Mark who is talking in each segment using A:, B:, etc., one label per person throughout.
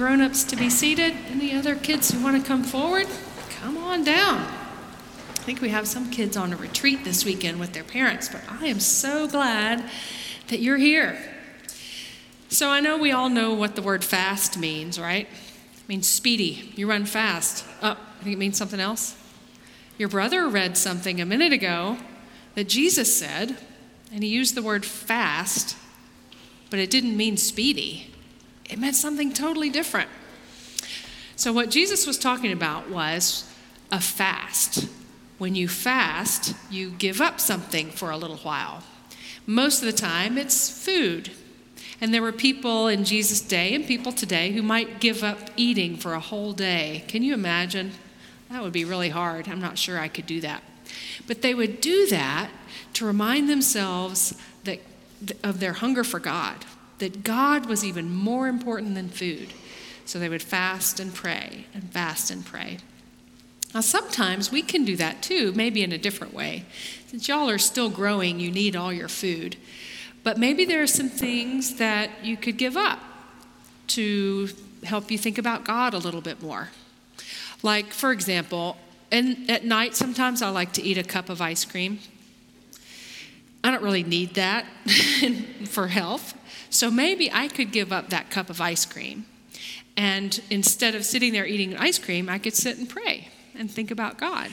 A: grown ups to be seated. Any other kids who want to come forward? Come on down. I think we have some kids on a retreat this weekend with their parents, but I am so glad that you're here. So I know we all know what the word fast means, right? It means speedy. You run fast. Oh, I think it means something else. Your brother read something a minute ago that Jesus said, and he used the word fast, but it didn't mean speedy. It meant something totally different. So, what Jesus was talking about was a fast. When you fast, you give up something for a little while. Most of the time, it's food. And there were people in Jesus' day and people today who might give up eating for a whole day. Can you imagine? That would be really hard. I'm not sure I could do that. But they would do that to remind themselves that, of their hunger for God, that God was even more important than food. So they would fast and pray and fast and pray. Now, sometimes we can do that too, maybe in a different way. Since y'all are still growing, you need all your food. But maybe there are some things that you could give up to help you think about God a little bit more. Like, for example, and at night, sometimes I like to eat a cup of ice cream. I don't really need that for health. So maybe I could give up that cup of ice cream. And instead of sitting there eating ice cream, I could sit and pray and think about God.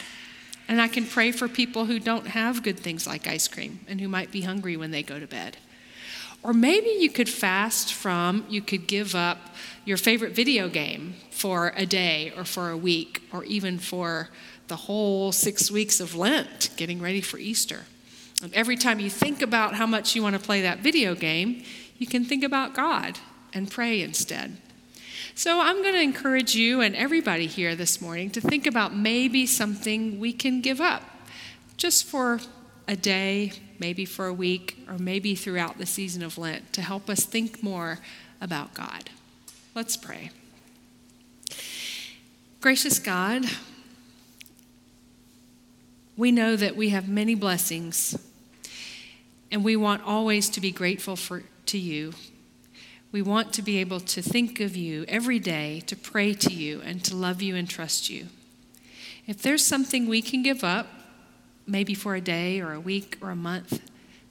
A: And I can pray for people who don't have good things like ice cream and who might be hungry when they go to bed. Or maybe you could fast from, you could give up your favorite video game for a day or for a week or even for the whole six weeks of Lent, getting ready for Easter. Every time you think about how much you want to play that video game, you can think about God and pray instead. So I'm going to encourage you and everybody here this morning to think about maybe something we can give up just for a day, maybe for a week, or maybe throughout the season of Lent to help us think more about God. Let's pray. Gracious God, we know that we have many blessings, and we want always to be grateful for, to you. We want to be able to think of you every day, to pray to you, and to love you and trust you. If there's something we can give up, maybe for a day or a week or a month,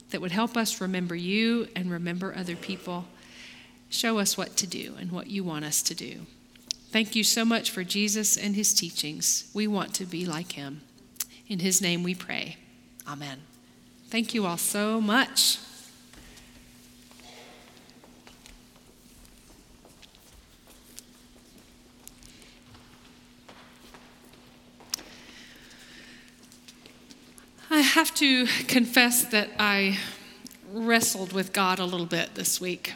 A: that would help us remember you and remember other people. Show us what to do and what you want us to do. Thank you so much for Jesus and his teachings. We want to be like him. In his name we pray. Amen. Thank you all so much. I have to confess that I wrestled with God a little bit this week.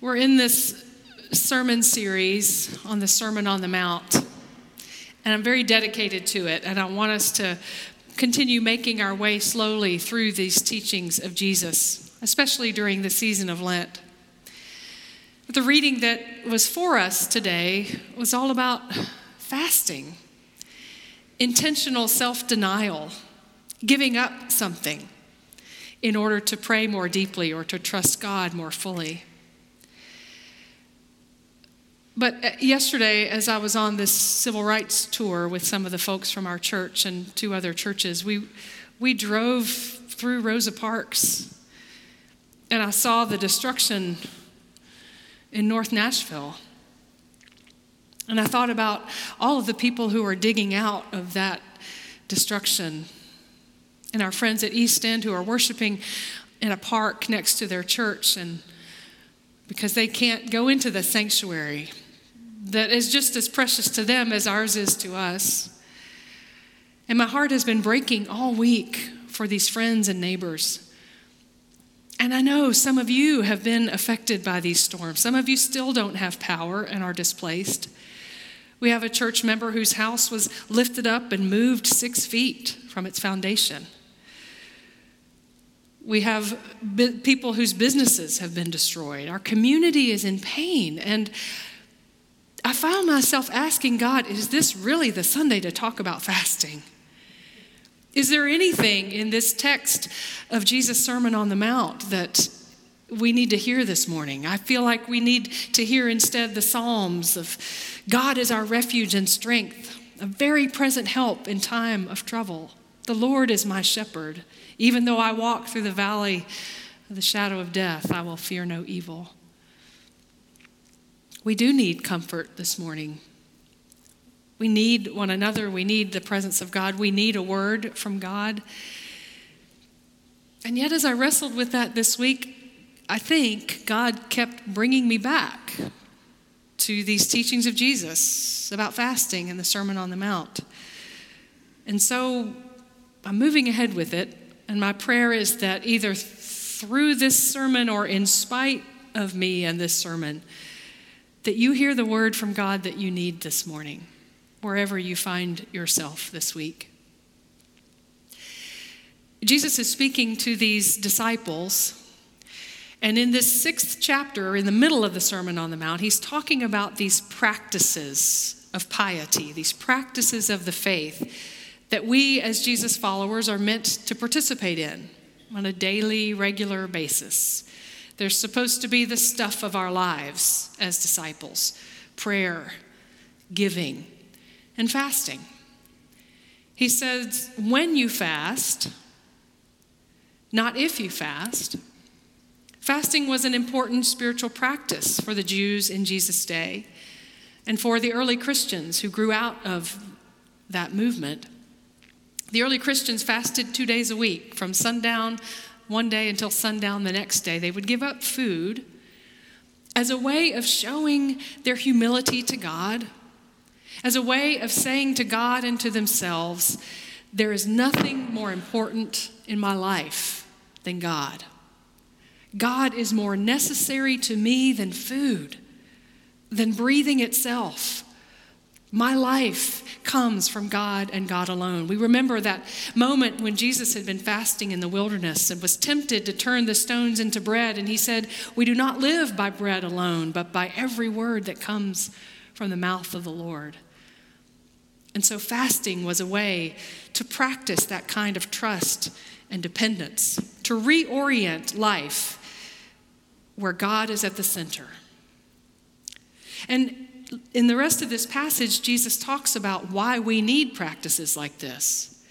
A: We're in this sermon series on the Sermon on the Mount, and I'm very dedicated to it, and I want us to continue making our way slowly through these teachings of Jesus, especially during the season of Lent. The reading that was for us today was all about fasting intentional self denial, giving up something in order to pray more deeply or to trust God more fully. But uh, yesterday, as I was on this civil rights tour with some of the folks from our church and two other churches, we, we drove through Rosa Parks and I saw the destruction in North Nashville. And I thought about all of the people who are digging out of that destruction, and our friends at East End who are worshiping in a park next to their church, and because they can't go into the sanctuary that is just as precious to them as ours is to us. And my heart has been breaking all week for these friends and neighbors. And I know some of you have been affected by these storms. Some of you still don't have power and are displaced. We have a church member whose house was lifted up and moved six feet from its foundation. We have people whose businesses have been destroyed. Our community is in pain. And I found myself asking God, is this really the Sunday to talk about fasting? Is there anything in this text of Jesus' Sermon on the Mount that we need to hear this morning. I feel like we need to hear instead the Psalms of God is our refuge and strength, a very present help in time of trouble. The Lord is my shepherd. Even though I walk through the valley of the shadow of death, I will fear no evil. We do need comfort this morning. We need one another. We need the presence of God. We need a word from God. And yet, as I wrestled with that this week, I think God kept bringing me back to these teachings of Jesus about fasting and the Sermon on the Mount. And so I'm moving ahead with it, and my prayer is that either through this sermon or in spite of me and this sermon, that you hear the word from God that you need this morning, wherever you find yourself this week. Jesus is speaking to these disciples. And in this sixth chapter, in the middle of the Sermon on the Mount, he's talking about these practices of piety, these practices of the faith that we as Jesus followers are meant to participate in on a daily, regular basis. They're supposed to be the stuff of our lives as disciples prayer, giving, and fasting. He says, when you fast, not if you fast. Fasting was an important spiritual practice for the Jews in Jesus' day and for the early Christians who grew out of that movement. The early Christians fasted two days a week, from sundown one day until sundown the next day. They would give up food as a way of showing their humility to God, as a way of saying to God and to themselves, There is nothing more important in my life than God. God is more necessary to me than food, than breathing itself. My life comes from God and God alone. We remember that moment when Jesus had been fasting in the wilderness and was tempted to turn the stones into bread, and he said, We do not live by bread alone, but by every word that comes from the mouth of the Lord. And so, fasting was a way to practice that kind of trust and dependence, to reorient life where God is at the center. And in the rest of this passage, Jesus talks about why we need practices like this.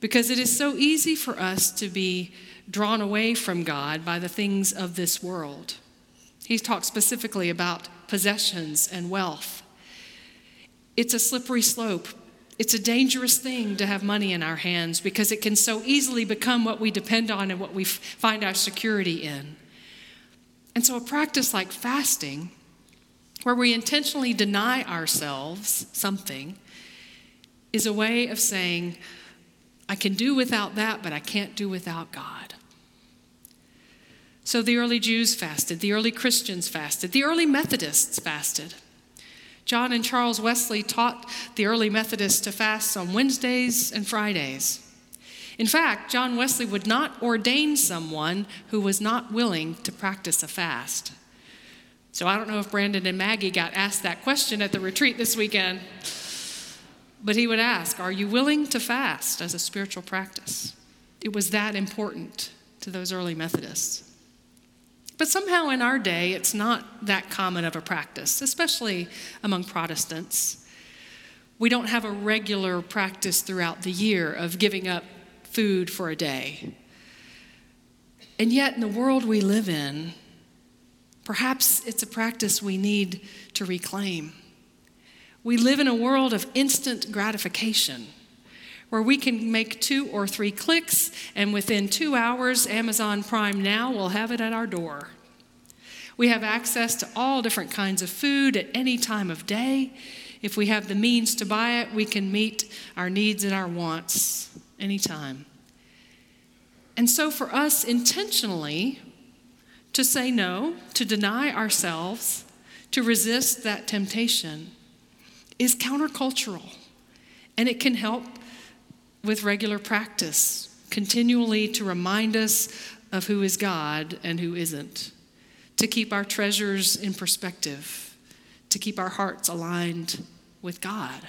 A: Because it is so easy for us to be drawn away from God by the things of this world. He talks specifically about possessions and wealth. It's a slippery slope it's a dangerous thing to have money in our hands because it can so easily become what we depend on and what we find our security in. And so, a practice like fasting, where we intentionally deny ourselves something, is a way of saying, I can do without that, but I can't do without God. So the early Jews fasted, the early Christians fasted, the early Methodists fasted. John and Charles Wesley taught the early Methodists to fast on Wednesdays and Fridays. In fact, John Wesley would not ordain someone who was not willing to practice a fast. So I don't know if Brandon and Maggie got asked that question at the retreat this weekend, but he would ask, Are you willing to fast as a spiritual practice? It was that important to those early Methodists. But somehow in our day, it's not that common of a practice, especially among Protestants. We don't have a regular practice throughout the year of giving up food for a day. And yet, in the world we live in, perhaps it's a practice we need to reclaim. We live in a world of instant gratification where we can make two or three clicks, and within two hours, Amazon Prime Now will have it at our door. We have access to all different kinds of food at any time of day. If we have the means to buy it, we can meet our needs and our wants anytime. And so, for us intentionally to say no, to deny ourselves, to resist that temptation, is countercultural. And it can help with regular practice, continually to remind us of who is God and who isn't, to keep our treasures in perspective, to keep our hearts aligned with God.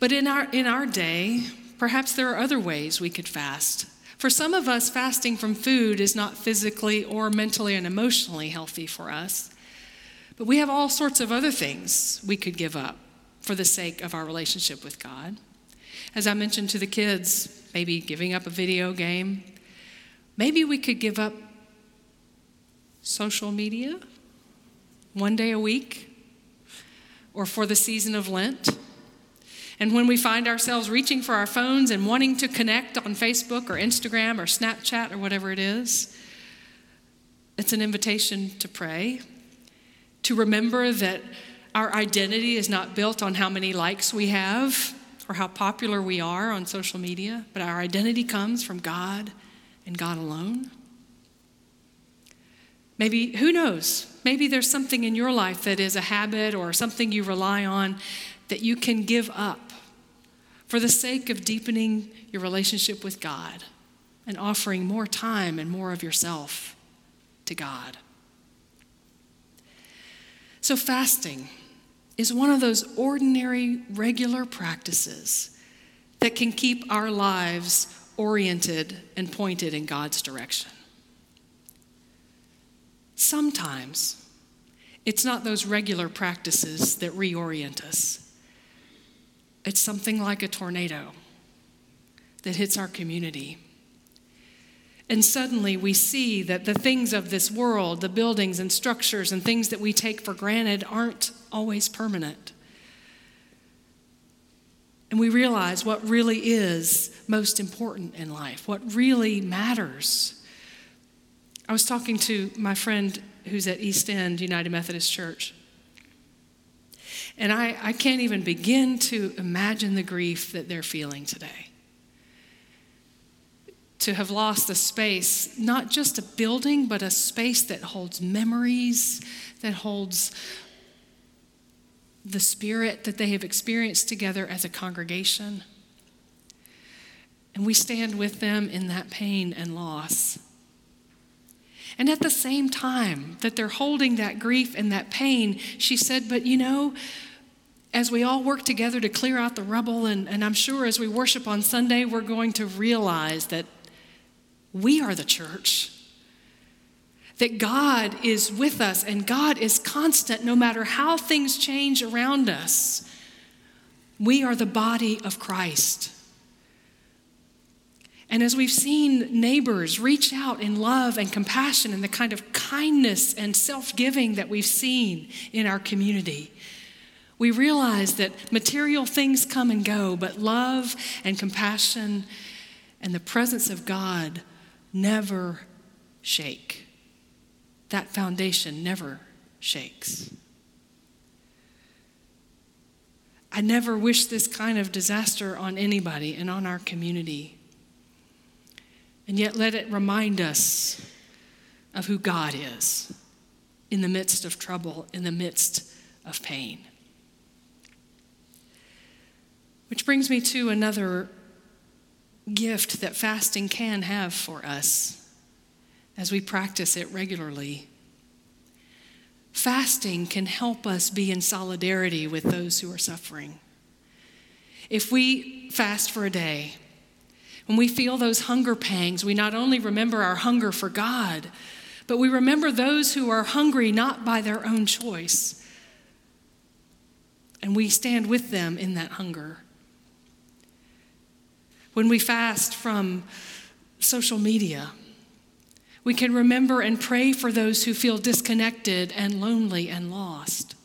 A: But in our, in our day, perhaps there are other ways we could fast, For some of us, fasting from food is not physically or mentally and emotionally healthy for us. But we have all sorts of other things we could give up for the sake of our relationship with God. As I mentioned to the kids, maybe giving up a video game. Maybe we could give up social media one day a week or for the season of Lent. And when we find ourselves reaching for our phones and wanting to connect on Facebook or Instagram or Snapchat or whatever it is, it's an invitation to pray, to remember that our identity is not built on how many likes we have or how popular we are on social media, but our identity comes from God and God alone. Maybe, who knows? Maybe there's something in your life that is a habit or something you rely on that you can give up for the sake of deepening your relationship with God and offering more time and more of yourself to God. So, fasting is one of those ordinary, regular practices that can keep our lives oriented and pointed in God's direction. Sometimes it's not those regular practices that reorient us. It's something like a tornado that hits our community. And suddenly we see that the things of this world, the buildings and structures and things that we take for granted, aren't always permanent. And we realize what really is most important in life, what really matters. I was talking to my friend who's at East End United Methodist Church. And I, I can't even begin to imagine the grief that they're feeling today. To have lost a space, not just a building, but a space that holds memories, that holds the spirit that they have experienced together as a congregation. And we stand with them in that pain and loss. And at the same time that they're holding that grief and that pain, she said, But you know, as we all work together to clear out the rubble, and, and I'm sure as we worship on Sunday, we're going to realize that we are the church. That God is with us and God is constant no matter how things change around us. We are the body of Christ. And as we've seen neighbors reach out in love and compassion and the kind of kindness and self giving that we've seen in our community, we realize that material things come and go, but love and compassion and the presence of God never shake. That foundation never shakes. I never wish this kind of disaster on anybody and on our community. And yet, let it remind us of who God is in the midst of trouble, in the midst of pain. Which brings me to another gift that fasting can have for us as we practice it regularly. Fasting can help us be in solidarity with those who are suffering. If we fast for a day, when we feel those hunger pangs, we not only remember our hunger for God, but we remember those who are hungry not by their own choice. And we stand with them in that hunger when we fast from social media. We can remember and pray for those who feel disconnected and lonely and lost.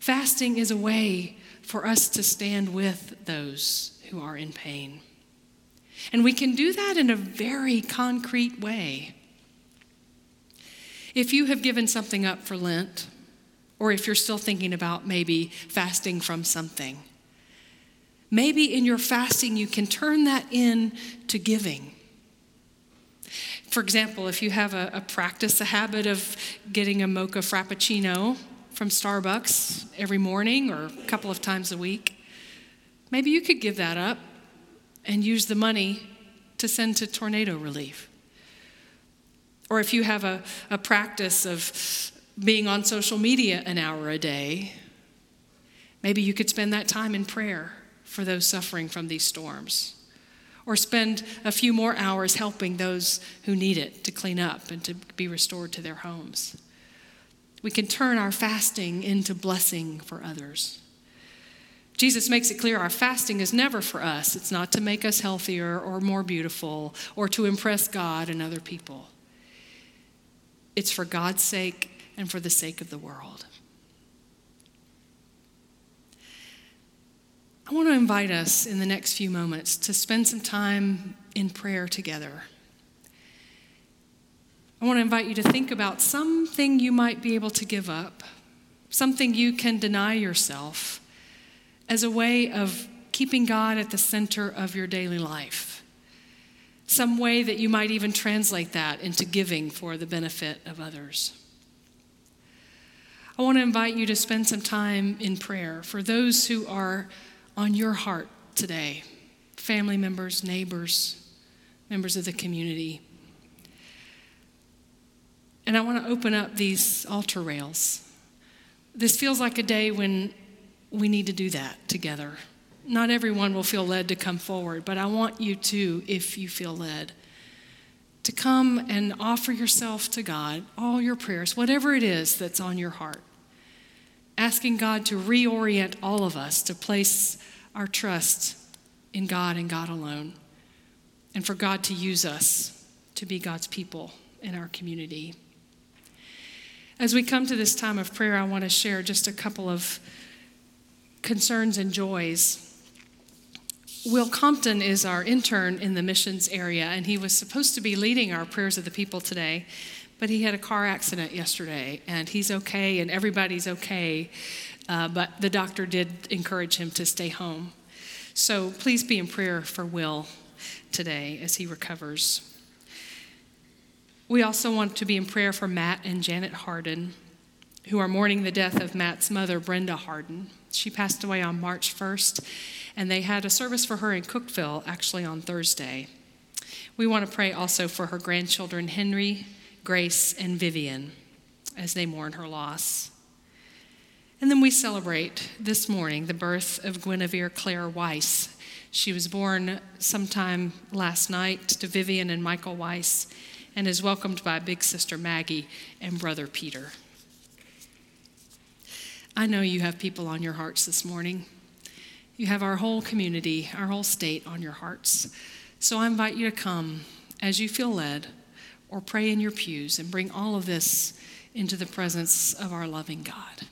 A: Fasting is a way for us to stand with those who are in pain. And we can do that in a very concrete way. If you have given something up for Lent, or if you're still thinking about maybe fasting from something, Maybe in your fasting, you can turn that in to giving. For example, if you have a, a practice, a habit of getting a mocha frappuccino from Starbucks every morning or a couple of times a week, maybe you could give that up and use the money to send to tornado relief. Or if you have a, a practice of being on social media an hour a day, maybe you could spend that time in prayer for those suffering from these storms. or spend a few more hours helping those who need it to clean up and to be restored to their homes. We can turn our fasting into blessing for others. Jesus makes it clear our fasting is never for us. It's not to make us healthier or more beautiful or to impress God and other people. It's for God's sake and for the sake of the world. I want to invite us in the next few moments to spend some time in prayer together. I want to invite you to think about something you might be able to give up, something you can deny yourself as a way of keeping God at the center of your daily life. Some way that you might even translate that into giving for the benefit of others. I want to invite you to spend some time in prayer for those who are on your heart today family members, neighbors, members of the community. And I want to open up these altar rails. This feels like a day when we need to do that together. Not everyone will feel led to come forward, but I want you to, if you feel led, to come and offer yourself to God, all your prayers, whatever it is that's on your heart. Asking God to reorient all of us to place our trust in God and God alone, and for God to use us to be God's people in our community. As we come to this time of prayer, I want to share just a couple of concerns and joys. Will Compton is our intern in the missions area, and he was supposed to be leading our prayers of the people today, but he had a car accident yesterday, and he's okay, and everybody's okay. Uh, but the doctor did encourage him to stay home. So please be in prayer for Will today as he recovers. We also want to be in prayer for Matt and Janet Harden, who are mourning the death of Matt's mother, Brenda Harden. She passed away on March 1st, and they had a service for her in Cookeville actually on Thursday. We want to pray also for her grandchildren, Henry, Grace, and Vivian, as they mourn her loss. And then we celebrate this morning the birth of Guinevere Claire Weiss. She was born sometime last night to Vivian and Michael Weiss and is welcomed by big sister Maggie and brother Peter. I know you have people on your hearts this morning. You have our whole community, our whole state on your hearts. So I invite you to come as you feel led or pray in your pews and bring all of this into the presence of our loving God.